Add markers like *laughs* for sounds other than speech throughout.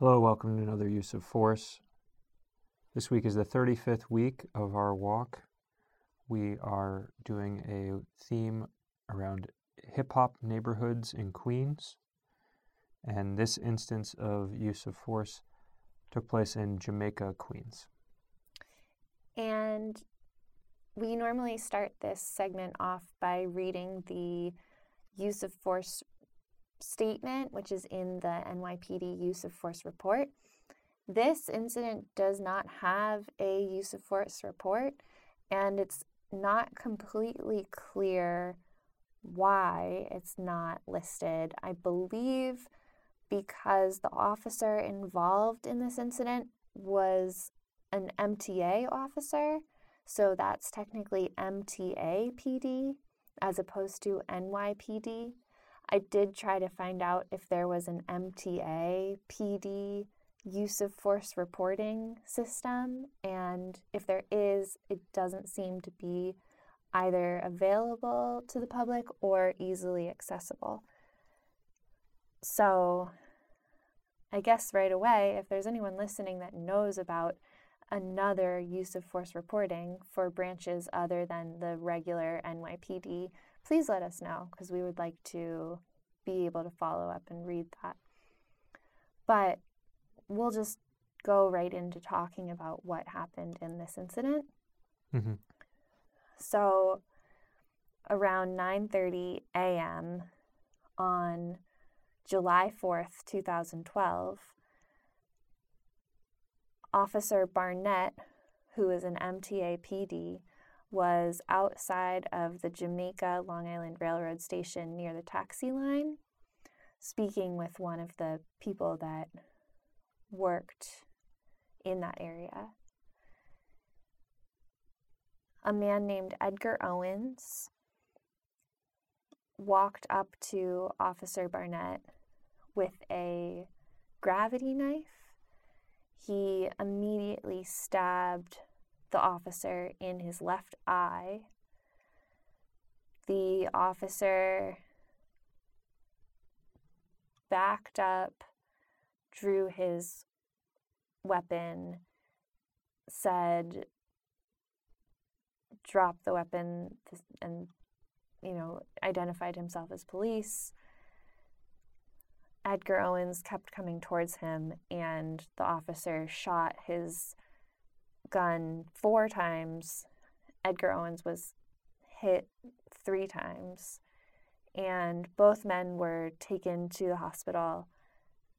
Hello, welcome to another use of force. This week is the 35th week of our walk. We are doing a theme around hip hop neighborhoods in Queens. And this instance of use of force took place in Jamaica, Queens. And we normally start this segment off by reading the use of force statement, which is in the NYPD use of force report. This incident does not have a use of force report, and it's not completely clear why it's not listed. I believe because the officer involved in this incident was an MTA officer, so that's technically MTA PD as opposed to NYPD. I did try to find out if there was an MTA PD use of force reporting system, and if there is, it doesn't seem to be either available to the public or easily accessible. So, I guess right away, if there's anyone listening that knows about another use of force reporting for branches other than the regular NYPD, please let us know because we would like to be able to follow up and read that. But we'll just go right into talking about what happened in this incident. Mm-hmm. So around 9:30 a.m. on July 4th, 2012, Officer Barnett, who is an MTA PD, was outside of the Jamaica Long Island Railroad station near the taxi line, speaking with one of the people that worked in that area. A man named Edgar Owens walked up to Officer Barnett with a gravity knife. He immediately stabbed the officer in his left eye. The officer backed up, drew his weapon, said, drop the weapon, and, you know, identified himself as police. Edgar Owens kept coming towards him, and the officer shot his gun four times. Edgar Owens was hit three times, and both men were taken to the hospital.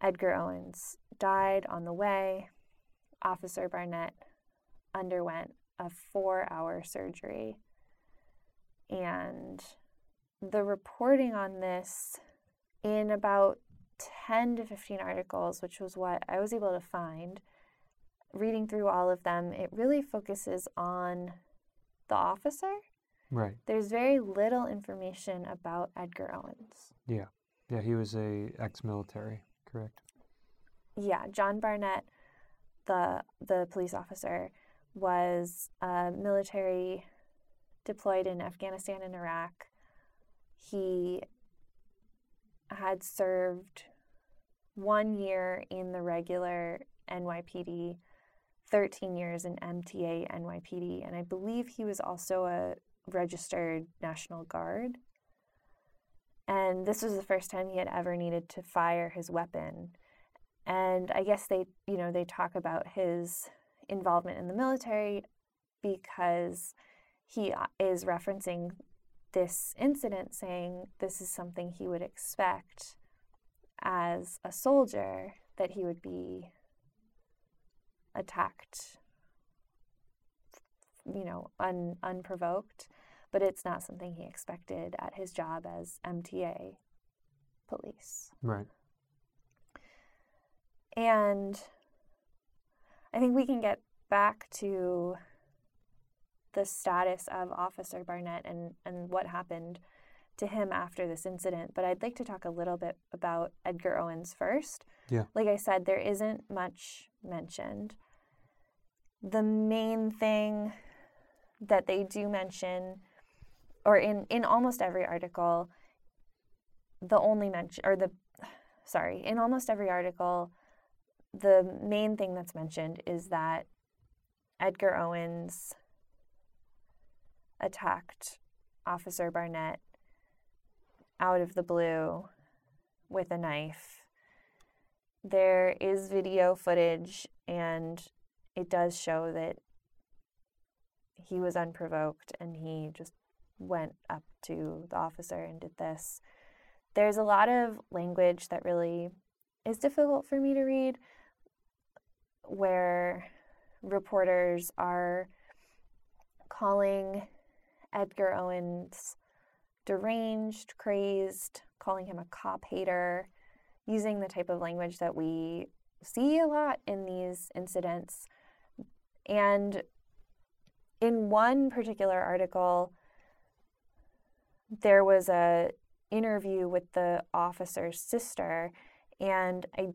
Edgar Owens died on the way. Officer Barnett underwent a four hour surgery. And the reporting on this in about 10 to 15 articles, which was what I was able to find, reading through all of them, it really focuses on the officer. Right. There's very little information about Edgar Owens. Yeah. Yeah, he was a ex-military, correct? Yeah, John Barnett, the the police officer, was a military deployed in Afghanistan and Iraq. He had served one year in the regular NYPD 13 years in MTA NYPD, and I believe he was also a registered National Guard. And this was the first time he had ever needed to fire his weapon. And I guess they, you know, they talk about his involvement in the military because he uh, is referencing this incident saying this is something he would expect as a soldier that he would be attacked, you know, un, unprovoked, but it's not something he expected at his job as MTA police. Right. And I think we can get back to the status of Officer Barnett and, and what happened to him after this incident, but I'd like to talk a little bit about Edgar Owens first. Yeah. Like I said, there isn't much mentioned the main thing that they do mention, or in, in almost every article, the only mention, or the, sorry, in almost every article, the main thing that's mentioned is that Edgar Owens attacked Officer Barnett out of the blue with a knife. There is video footage, and it does show that he was unprovoked and he just went up to the officer and did this. There's a lot of language that really is difficult for me to read where reporters are calling Edgar Owens deranged, crazed, calling him a cop hater, using the type of language that we see a lot in these incidents. And in one particular article, there was a interview with the officer's sister and I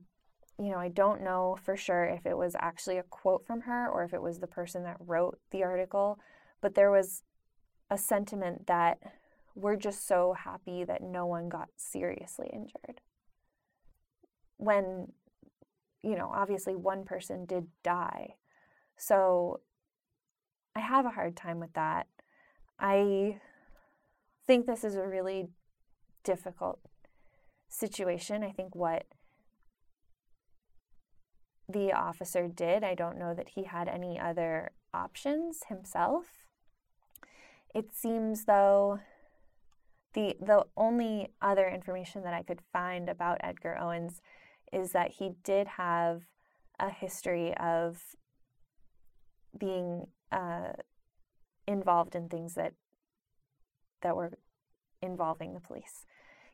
you know, I don't know for sure if it was actually a quote from her or if it was the person that wrote the article, but there was a sentiment that we're just so happy that no one got seriously injured. When, you know, obviously one person did die. So I have a hard time with that. I think this is a really difficult situation. I think what the officer did, I don't know that he had any other options himself. It seems though the the only other information that I could find about Edgar Owens is that he did have a history of being uh, involved in things that that were involving the police.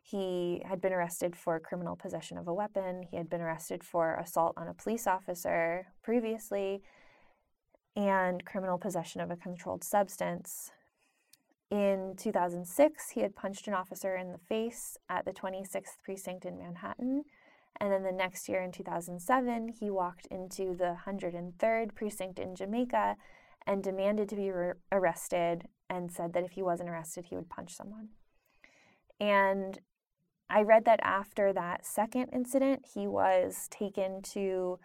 He had been arrested for criminal possession of a weapon. He had been arrested for assault on a police officer previously and criminal possession of a controlled substance. In 2006, he had punched an officer in the face at the 26th precinct in Manhattan. And then the next year, in 2007, he walked into the 103rd precinct in Jamaica and demanded to be re- arrested and said that if he wasn't arrested, he would punch someone. And I read that after that second incident, he was taken to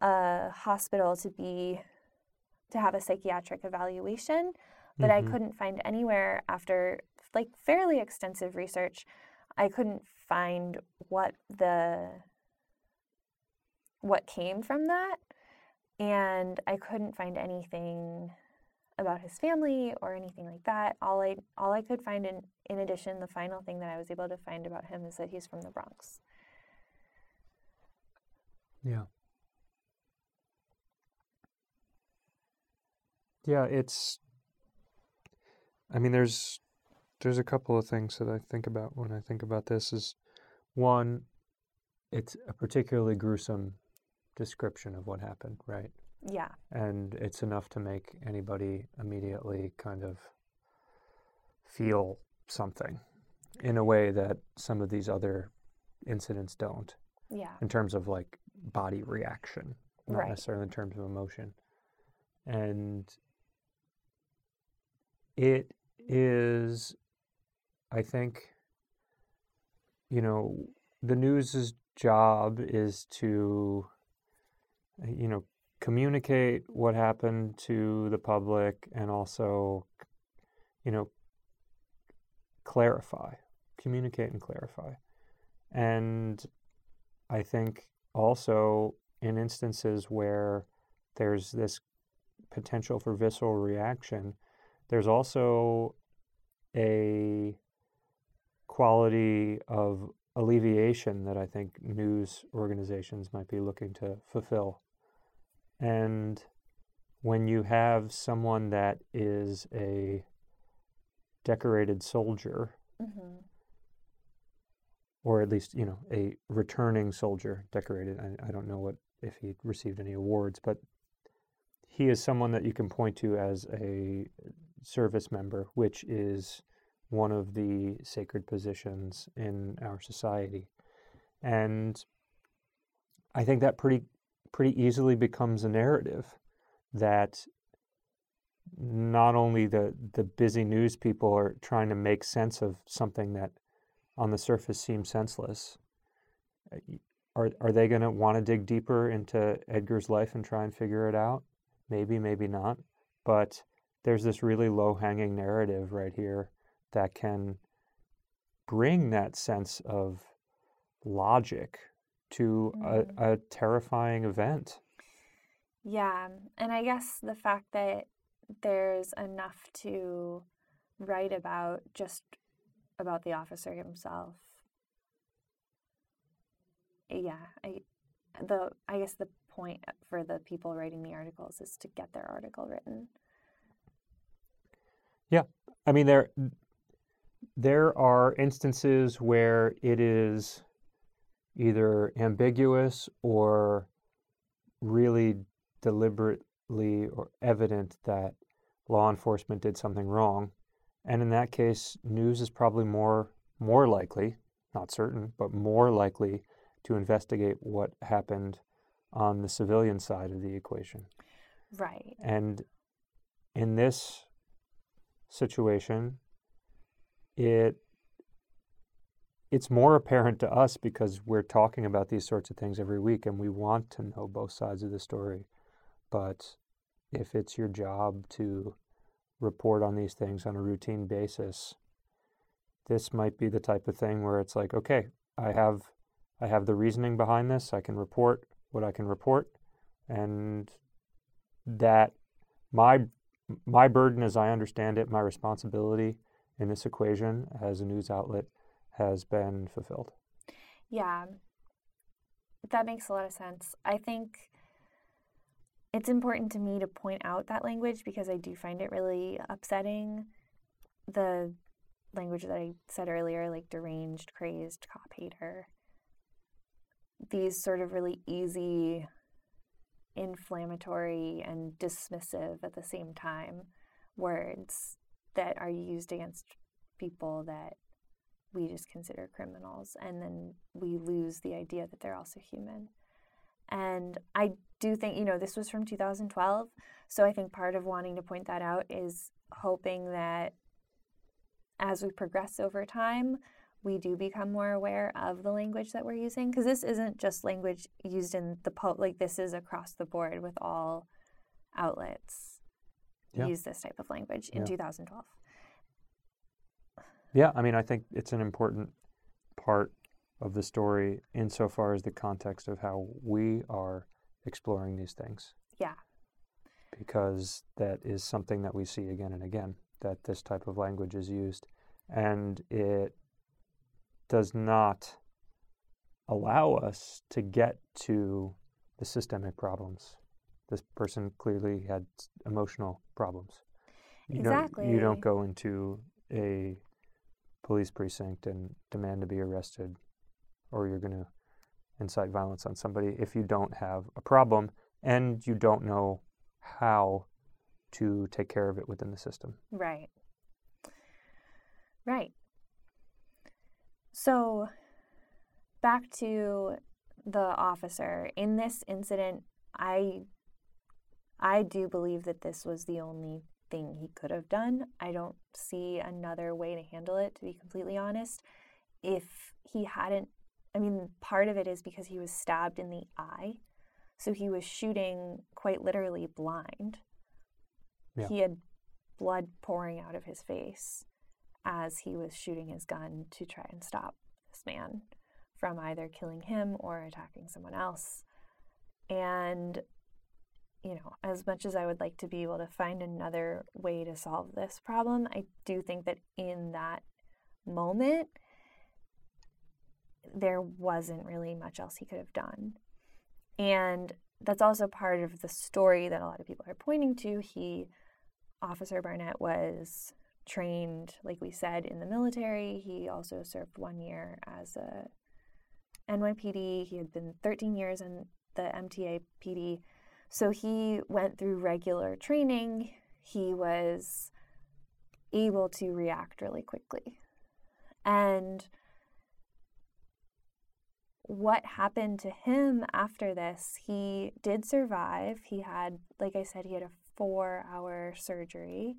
a hospital to be to have a psychiatric evaluation, but mm-hmm. I couldn't find anywhere after like fairly extensive research, I couldn't find what the what came from that and I couldn't find anything about his family or anything like that. All I all I could find in in addition, the final thing that I was able to find about him is that he's from the Bronx. Yeah. Yeah, it's I mean there's there's a couple of things that I think about when I think about this is one it's a particularly gruesome description of what happened, right? Yeah. And it's enough to make anybody immediately kind of feel something in a way that some of these other incidents don't. Yeah. In terms of like body reaction, not right. necessarily in terms of emotion. And it is, I think, you know, the news's job is to, eh, you know, communicate what happened to the public and also, you know, clarify, communicate and clarify. And I think also in instances where there's this potential for visceral reaction, there's also a quality of alleviation that I think news organizations might be looking to fulfill. And when you have someone that is a decorated soldier, mm-hmm. or at least, you know, a returning soldier decorated. I, I don't know what if he received any awards, but he is someone that you can point to as a service member, which is one of the sacred positions in our society. And I think that pretty pretty easily becomes a narrative that not only the the busy news people are trying to make sense of something that on the surface seems senseless uh, are are they going to want to dig deeper into Edgar's life and try and figure it out? Maybe, maybe not. But there's this really low hanging narrative right here that can bring that sense of logic to Mm. a, a terrifying event. Yeah, and I guess the fact that there's enough to write about just about the officer himself. Yeah, I the I guess the point for the people writing the articles is to get their article written. Yeah. I mean, there there are instances where it is either ambiguous or really deliberately or evident that law enforcement did something wrong, and in that case, news is probably more more likely, not certain, but more likely to investigate what happened on the civilian side of the equation. Right. And in this situation, it it's more apparent to us because we're talking about these sorts of things every week and we want to know both sides of the story. But if it's your job to report on these things on a routine basis, this might be the type of thing where it's like, okay, I have I have the reasoning behind this. I can report what I can report and that my my burden as I understand it, my responsibility in this equation as a news outlet has been fulfilled. Yeah, that makes a lot of sense. I think it's important to me to point out that language because I do find it really upsetting. The language that I said earlier, like deranged, crazed, cop hater, these sort of really easy, inflammatory, and dismissive at the same time words that are used against people that we just consider criminals and then we lose the idea that they're also human. And i do think you know this was from 2012 so i think part of wanting to point that out is hoping that as we progress over time we do become more aware of the language that we're using because this isn't just language used in the po like this is across the board with all outlets Yeah. use this type of language in Yeah. 2012 Yeah, I mean, I think it's an important part of the story insofar as the context of how we are exploring these things. Yeah. Because that is something that we see again and again, that this type of language is used. And it does not allow us to get to the systemic problems. This person clearly had emotional problems. You Don't, you don't go into a police precinct and demand to be arrested or you're going to incite violence on somebody if you don't have a problem and you don't know how to take care of it within the system. Right. Right. So, back to the officer. In this incident, I I do believe that this was the only thing he could have done. I don't see another way to handle it to be completely honest. If he hadn't I mean, part of it is because he was stabbed in the eye. So he was shooting quite literally blind. Yeah. He had blood pouring out of his face as he was shooting his gun to try and stop this man from either killing him or attacking someone else. And, you know, as much as I would like to be able to find another way to solve this problem, I do think that in that moment, there wasn't really much else he could have done. And that's also part of the story that a lot of people are pointing to. He, Officer Barnett, was trained, like we said, in the military. He also served one year as a NYPD. He had been 13 years in the MTA PD. So he went through regular training. He was able to react really quickly. And what happened to him after this, he did survive. He had, like I said, he had a four hour surgery.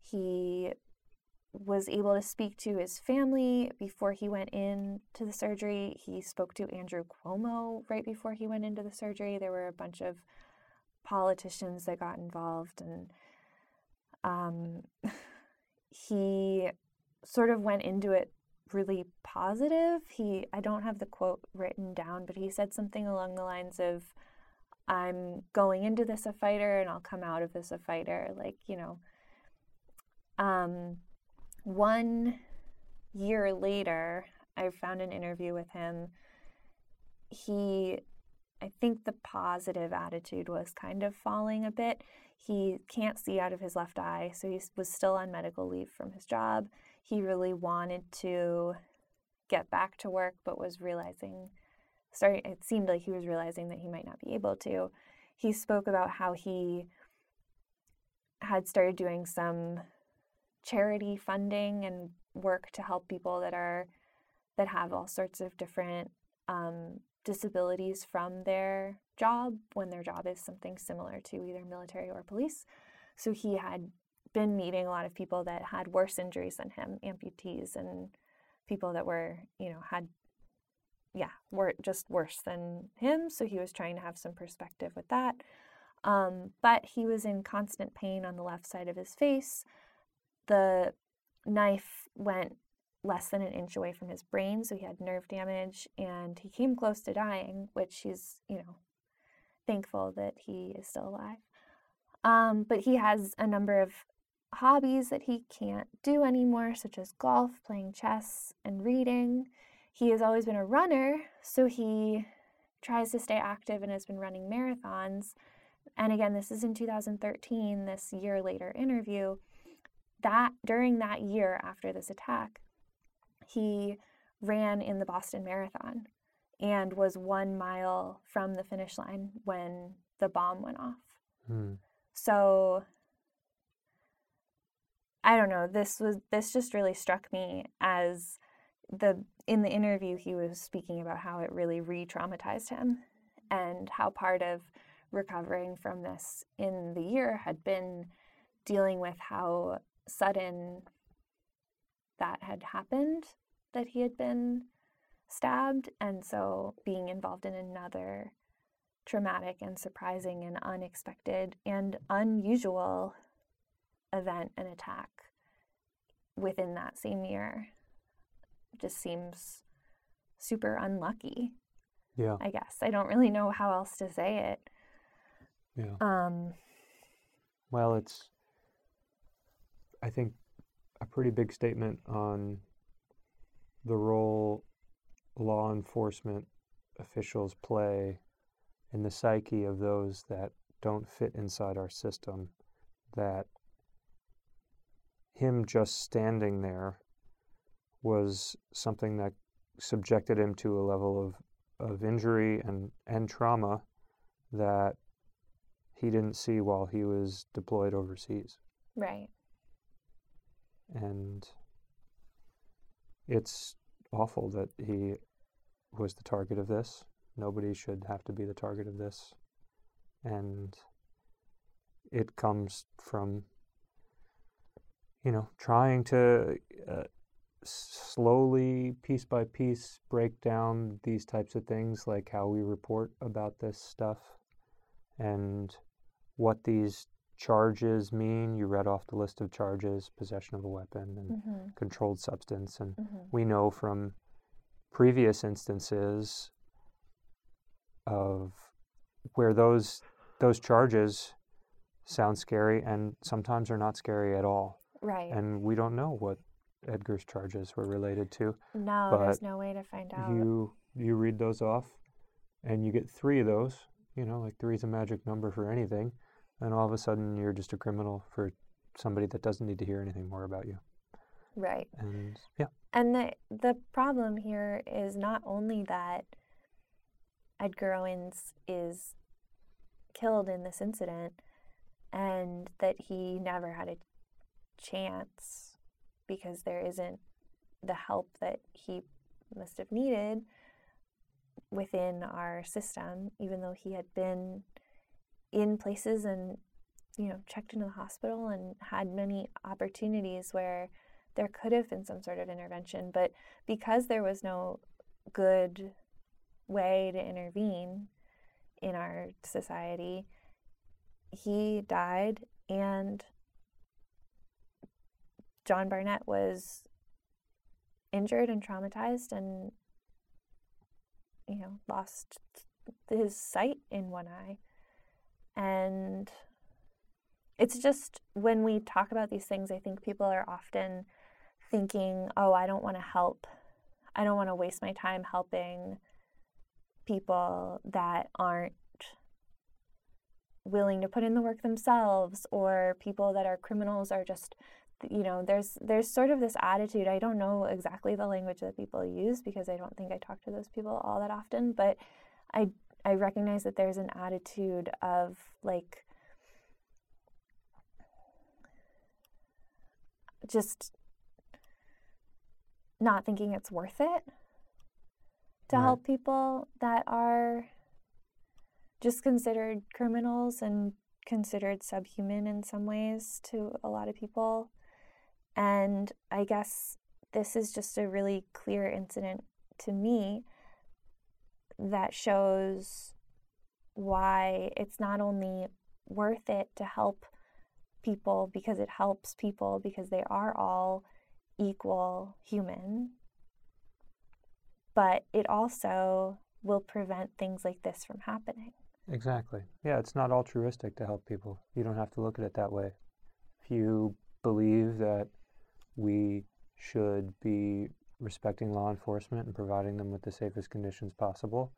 He was able to speak to his family before he went in to the surgery. He spoke to Andrew Cuomo right before he went into the surgery. There were a bunch of politicians that got involved, and um, *laughs* he sort of went into it really positive. He I don't have the quote written down, but he said something along the lines of I'm going into this a fighter and I'll come out of this a fighter. Like, you know, um, one year later, I found an interview with him. He, I think the positive attitude was kind of falling a bit. He can't see out of his left eye, so he was still on medical leave from his job. He really wanted to get back to work, but was realizing, sorry, it seemed like he was realizing that he might not be able to. He spoke about how he had started doing some charity funding and work to help people that are that have all sorts of different um, disabilities from their job when their job is something similar to either military or police. So he had been meeting a lot of people that had worse injuries than him, amputees and people that were, you know, had yeah, were just worse than him. So he was trying to have some perspective with that. Um, but he was in constant pain on the left side of his face the knife went less than an inch away from his brain, so he had nerve damage and he came close to dying, which he's, you know, thankful that he is still alive. Um, but he has a number of hobbies that he can't do anymore, such as golf, playing chess, and reading. He has always been a runner, so he tries to stay active and has been running marathons. And again, this is in 2013, this year later interview that during that year after this attack, he ran in the Boston Marathon and was one mile from the finish line when the bomb went off. Hmm. So I don't know. This was this just really struck me as the in the interview he was speaking about how it really re-traumatized him and how part of recovering from this in the year had been dealing with how sudden that had happened, that he had been stabbed. And so being involved in another traumatic and surprising and unexpected and unusual event and attack within that same year just seems super unlucky. Yeah. I guess. I don't really know how else to say it. Yeah. Um well, it's I think, a pretty big statement on the role law enforcement officials play in the psyche of those that don't fit inside our system. That him just standing there was something that subjected him to a level of, of injury and, and trauma that he didn't see while he was deployed overseas. Right and it's awful that he was the target of this. Nobody should have to be the target of this. And it comes from, you know, trying to uh, slowly, piece by piece, break down these types of things, like how we report about this stuff and what these charges mean. You read off the list of charges possession of a weapon and mm-hmm. controlled substance. And mm-hmm. we know from previous instances of where those those charges sound scary and sometimes are not scary at all. Right. And we don't know what Edgar's charges were related to. No, there's no way to find out. You you read those off and you get three of those. You know, like three is a magic number for anything and all of a sudden you're just a criminal for somebody that doesn't need to hear anything more about you. Right. And yeah. And the the problem here is not only that Edgar Owens is killed in this incident and that he never had a chance because there isn't the help that he must have needed within our system, even though he had been in places and you know checked into the hospital and had many opportunities where there could have been some sort of intervention, but because there was no good way to intervene in our society, he died and John Barnett was injured and traumatized and you know lost his sight in one eye and it's just when we talk about these things i think people are often thinking oh i don't want to help. I don't want to waste my time helping people that aren't willing to put in the work themselves or people that are criminals are just you know there's there's sort of this attitude i don't know exactly the language that people use because i don't think i talk to those people all that often but i i recognize that there's an attitude of like just not thinking it's worth it to Right. help people that are just considered criminals and considered subhuman in some ways to a lot of people. And I guess this is just a really clear incident to me that shows why it's not only worth it to help people because it helps people because they are all equal human, but it also will prevent things like this from happening. Exactly. Yeah, it's not altruistic to help people. You don't have to look at it that way. If you believe that we should be respecting law enforcement and providing them with the safest conditions possible,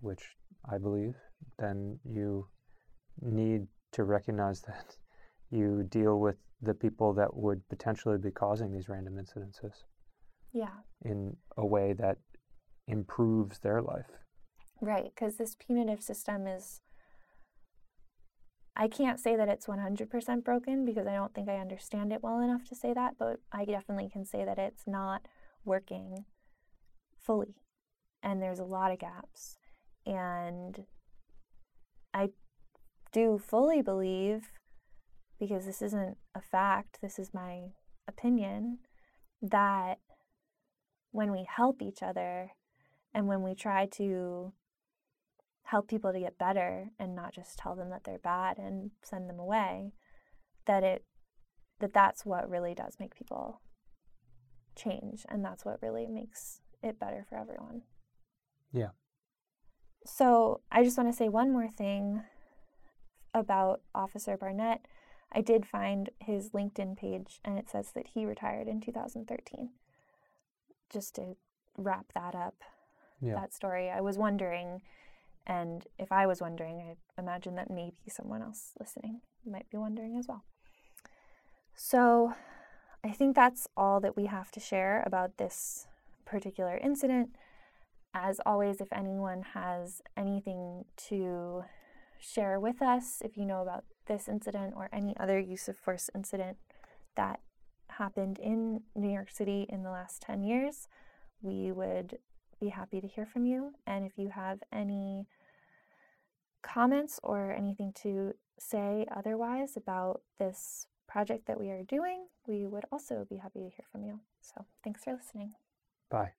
which I believe, then you need to recognize *laughs* that you deal with the people that would potentially be causing these random incidences Yeah. in a way that improves their life. Right, because this punitive system is. I can't say that it's 100% broken because I don't think I understand it well enough to say that, but I definitely can say that it's not working fully. And there's a lot of gaps. And I do fully believe, because this isn't a fact, this is my opinion, that when we help each other and when we try to help people to get better and not just tell them that they're bad and send them away that it that that's what really does make people change and that's what really makes it better for everyone Yeah. so i just want to say one more thing about officer barnett i did find his linkedin page and it says that he retired in 2013 just to wrap that up Yeah. that story. I was wondering, and if I was wondering, I imagine that maybe someone else listening might be wondering as well. So I think that's all that we have to share about this particular incident. As always, if anyone has anything to share with us, if you know about this incident or any other use of force incident that happened in New York City in the last 10 years, we would be happy to hear from you. And if you have any comments or anything to say otherwise about this project that we are doing, we would also be happy to hear from you. So thanks for listening. Bye.